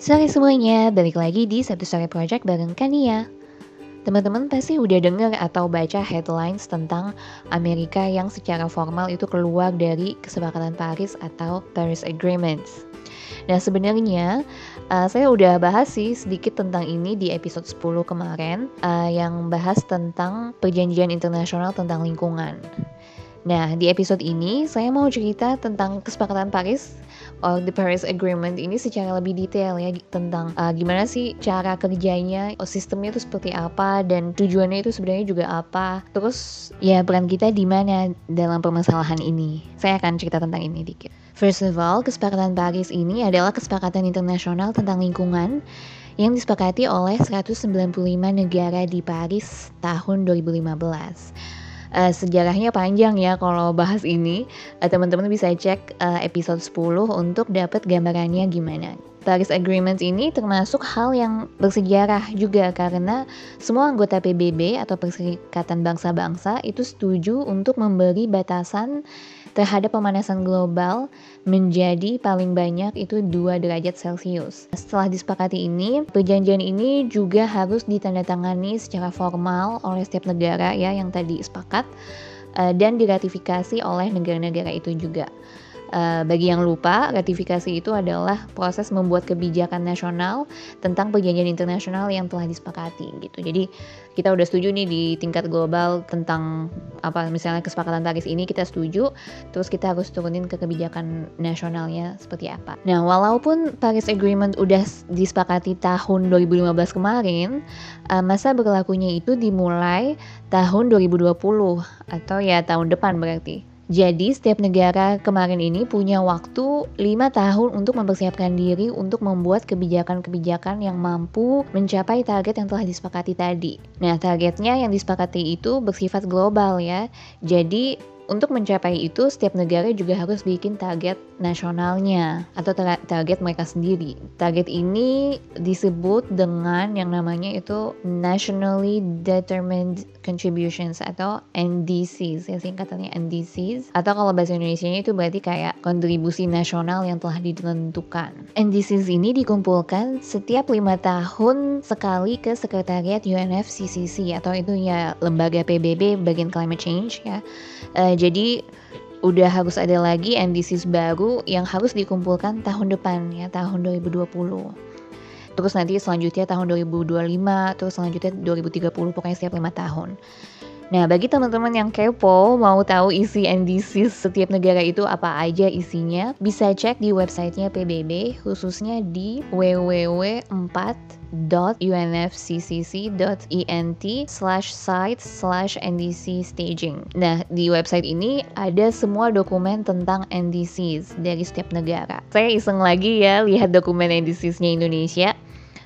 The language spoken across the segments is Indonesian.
Sore semuanya, balik lagi di Satu Sore Project bareng Kania. Teman-teman pasti udah dengar atau baca headlines tentang Amerika yang secara formal itu keluar dari kesepakatan Paris atau Paris Agreements. Nah sebenarnya uh, saya udah bahas sih sedikit tentang ini di episode 10 kemarin uh, yang bahas tentang perjanjian internasional tentang lingkungan. Nah, di episode ini saya mau cerita tentang kesepakatan Paris or the Paris Agreement ini secara lebih detail ya tentang uh, gimana sih cara kerjanya, oh, sistemnya itu seperti apa dan tujuannya itu sebenarnya juga apa. Terus ya peran kita di mana dalam permasalahan ini. Saya akan cerita tentang ini dikit. First of all, kesepakatan Paris ini adalah kesepakatan internasional tentang lingkungan yang disepakati oleh 195 negara di Paris tahun 2015 uh, sejarahnya panjang ya kalau bahas ini. Uh, teman-teman bisa cek uh, episode 10 untuk dapat gambarannya gimana. Paris Agreement ini termasuk hal yang bersejarah juga karena semua anggota PBB atau Perserikatan Bangsa-Bangsa itu setuju untuk memberi batasan terhadap pemanasan global menjadi paling banyak itu 2 derajat Celcius. Setelah disepakati ini, perjanjian ini juga harus ditandatangani secara formal oleh setiap negara ya yang tadi sepakat eh, dan diratifikasi oleh negara-negara itu juga. Uh, bagi yang lupa, ratifikasi itu adalah proses membuat kebijakan nasional tentang perjanjian internasional yang telah disepakati gitu. Jadi kita udah setuju nih di tingkat global tentang apa misalnya kesepakatan Paris ini kita setuju, terus kita harus turunin ke kebijakan nasionalnya seperti apa. Nah, walaupun Paris Agreement udah disepakati tahun 2015 kemarin, uh, masa berlakunya itu dimulai tahun 2020 atau ya tahun depan berarti. Jadi setiap negara kemarin ini punya waktu 5 tahun untuk mempersiapkan diri untuk membuat kebijakan-kebijakan yang mampu mencapai target yang telah disepakati tadi. Nah, targetnya yang disepakati itu bersifat global ya. Jadi untuk mencapai itu, setiap negara juga harus bikin target nasionalnya atau target mereka sendiri. Target ini disebut dengan yang namanya itu Nationally Determined Contributions atau NDCs ya singkatannya NDCs atau kalau bahasa Indonesia itu berarti kayak kontribusi nasional yang telah ditentukan. NDCs ini dikumpulkan setiap lima tahun sekali ke Sekretariat UNFCCC atau itu ya lembaga PBB bagian climate change ya. Uh, jadi udah harus ada lagi NDCs baru yang harus dikumpulkan tahun depan ya tahun 2020 terus nanti selanjutnya tahun 2025 terus selanjutnya 2030 pokoknya setiap lima tahun Nah, bagi teman-teman yang kepo mau tahu isi NDC setiap negara itu apa aja isinya, bisa cek di websitenya PBB, khususnya di www.4.unfccc.ent slash site slash NDC staging. Nah, di website ini ada semua dokumen tentang NDCs dari setiap negara. Saya iseng lagi ya lihat dokumen NDCs-nya Indonesia.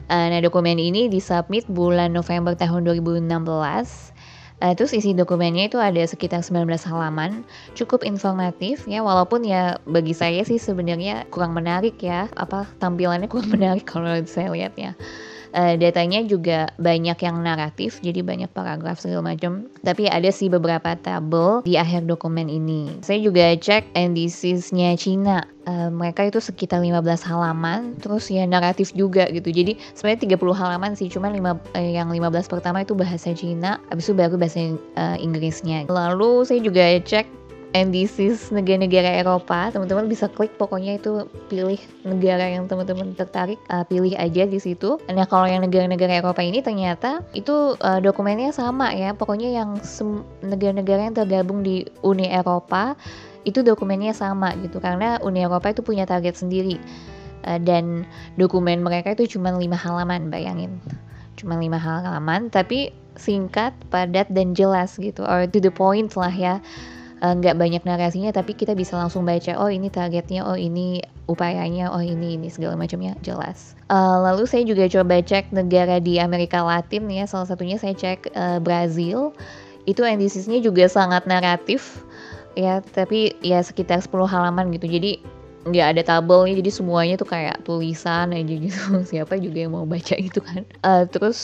Uh, nah, dokumen ini disubmit bulan November tahun 2016 Uh, terus isi dokumennya itu ada sekitar 19 halaman, cukup informatif ya walaupun ya bagi saya sih sebenarnya kurang menarik ya, apa tampilannya kurang menarik kalau saya lihat ya. Uh, datanya juga banyak yang naratif, jadi banyak paragraf segala macam. Tapi ada sih beberapa tabel di akhir dokumen ini. Saya juga cek NDCs-nya Cina uh, mereka itu sekitar 15 halaman terus ya naratif juga gitu jadi sebenarnya 30 halaman sih cuma lima, uh, yang 15 pertama itu bahasa Cina habis itu baru bahasa uh, Inggrisnya lalu saya juga cek NDCs negara-negara Eropa. Teman-teman bisa klik pokoknya itu pilih negara yang teman-teman tertarik uh, pilih aja di situ. Nah kalau yang negara-negara Eropa ini ternyata itu uh, dokumennya sama ya. Pokoknya yang negara-negara yang tergabung di Uni Eropa itu dokumennya sama gitu. Karena Uni Eropa itu punya target sendiri. Uh, dan dokumen mereka itu cuma lima halaman bayangin. Cuma lima halaman tapi singkat padat dan jelas gitu. Or to the point lah ya nggak uh, banyak narasinya tapi kita bisa langsung baca oh ini targetnya oh ini upayanya oh ini ini segala macamnya jelas. Uh, lalu saya juga coba cek negara di Amerika Latin ya salah satunya saya cek uh, Brazil. Itu NDC-nya juga sangat naratif ya tapi ya sekitar 10 halaman gitu. Jadi nggak ada tabelnya jadi semuanya tuh kayak tulisan aja gitu. Siapa juga yang mau baca itu kan? Uh, terus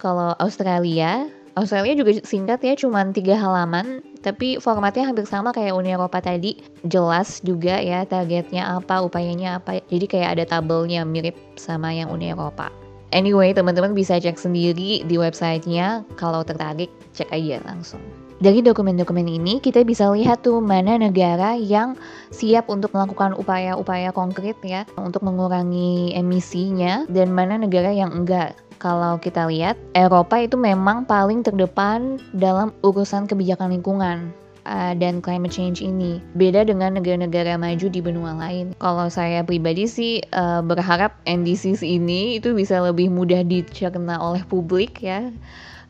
kalau Australia Australia juga singkat ya, cuma tiga halaman, tapi formatnya hampir sama kayak Uni Eropa tadi. Jelas juga ya targetnya apa, upayanya apa. Jadi kayak ada tabelnya mirip sama yang Uni Eropa. Anyway, teman-teman bisa cek sendiri di websitenya. Kalau tertarik, cek aja langsung. Dari dokumen-dokumen ini kita bisa lihat tuh mana negara yang siap untuk melakukan upaya-upaya konkret ya untuk mengurangi emisinya dan mana negara yang enggak. Kalau kita lihat, Eropa itu memang paling terdepan dalam urusan kebijakan lingkungan uh, dan climate change ini. Beda dengan negara-negara maju di benua lain. Kalau saya pribadi sih uh, berharap NDCs ini itu bisa lebih mudah dicerna oleh publik ya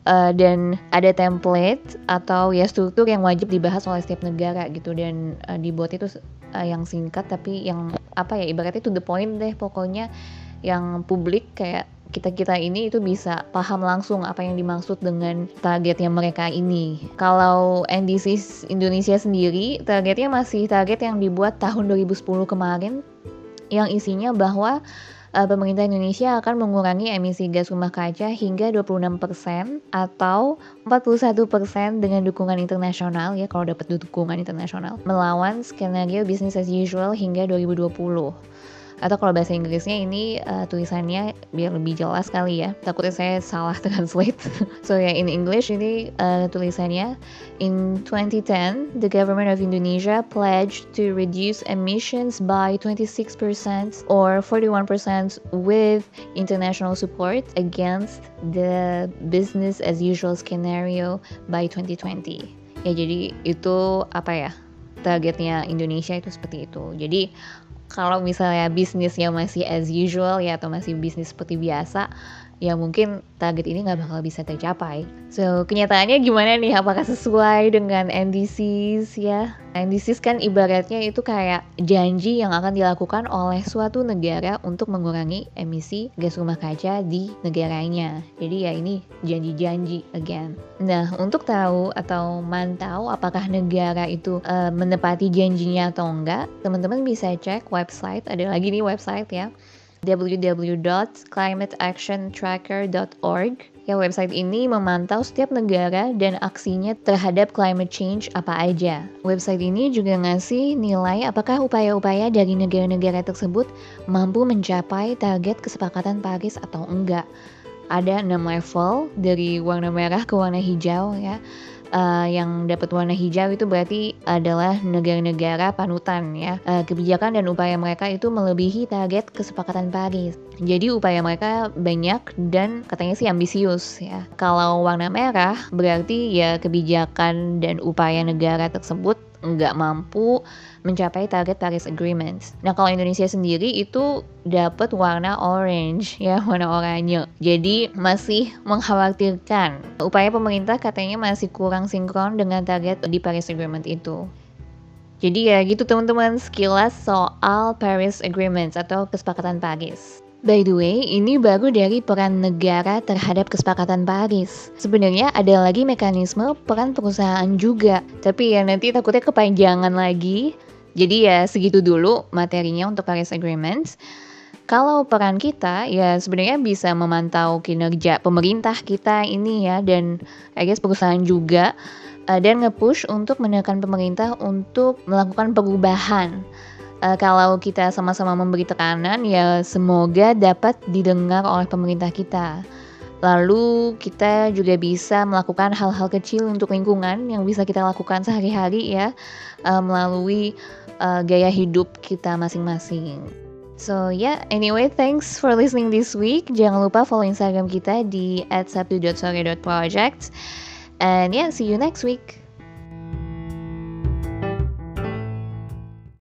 uh, dan ada template atau ya struktur yang wajib dibahas oleh setiap negara gitu dan uh, dibuat itu uh, yang singkat tapi yang apa ya ibaratnya to the point deh pokoknya yang publik kayak kita-kita ini itu bisa paham langsung apa yang dimaksud dengan targetnya mereka ini. Kalau NDC Indonesia sendiri, targetnya masih target yang dibuat tahun 2010 kemarin yang isinya bahwa uh, pemerintah Indonesia akan mengurangi emisi gas rumah kaca hingga 26% atau 41% dengan dukungan internasional ya kalau dapat dukungan internasional melawan skenario business as usual hingga 2020 atau kalau bahasa Inggrisnya ini uh, tulisannya biar lebih jelas kali ya. Takutnya saya salah translate. So ya yeah, in English ini uh, tulisannya in 2010 the government of Indonesia pledged to reduce emissions by 26% or 41% with international support against the business as usual scenario by 2020 ya jadi itu apa ya targetnya Indonesia itu seperti itu. Jadi kalau misalnya bisnisnya masih as usual ya atau masih bisnis seperti biasa ya mungkin target ini nggak bakal bisa tercapai. So kenyataannya gimana nih? Apakah sesuai dengan NDCs ya? NDCs kan ibaratnya itu kayak janji yang akan dilakukan oleh suatu negara untuk mengurangi emisi gas rumah kaca di negaranya. Jadi ya ini janji-janji again. Nah untuk tahu atau mantau apakah negara itu uh, menepati janjinya atau enggak, teman-teman bisa cek website. Ada lagi nih website ya www.climateactiontracker.org. Ya, website ini memantau setiap negara dan aksinya terhadap climate change apa aja. Website ini juga ngasih nilai apakah upaya-upaya dari negara-negara tersebut mampu mencapai target kesepakatan Paris atau enggak. Ada 6 level dari warna merah ke warna hijau ya uh, yang dapat warna hijau itu berarti adalah negara-negara panutan ya. Uh, kebijakan dan upaya mereka itu melebihi target kesepakatan Paris. Jadi upaya mereka banyak dan katanya sih ambisius ya. Kalau warna merah berarti ya kebijakan dan upaya negara tersebut nggak mampu mencapai target Paris Agreement. Nah kalau Indonesia sendiri itu dapat warna orange ya warna oranye. Jadi masih mengkhawatirkan upaya pemerintah katanya masih kurang sinkron dengan target di Paris Agreement itu. Jadi ya gitu teman-teman sekilas soal Paris Agreement atau kesepakatan Paris. By the way, ini baru dari peran negara terhadap kesepakatan Paris. Sebenarnya ada lagi mekanisme peran perusahaan juga, tapi ya nanti takutnya kepanjangan lagi. Jadi ya segitu dulu materinya untuk Paris Agreement. Kalau peran kita ya sebenarnya bisa memantau kinerja pemerintah kita ini ya dan I guess perusahaan juga uh, dan nge-push untuk menekan pemerintah untuk melakukan perubahan uh, kalau kita sama-sama memberi tekanan ya semoga dapat didengar oleh pemerintah kita. Lalu kita juga bisa melakukan hal-hal kecil untuk lingkungan yang bisa kita lakukan sehari-hari ya uh, melalui uh, gaya hidup kita masing-masing. So yeah, anyway, thanks for listening this week. Jangan lupa follow Instagram kita di @sabtu.sore.project. And yeah, see you next week.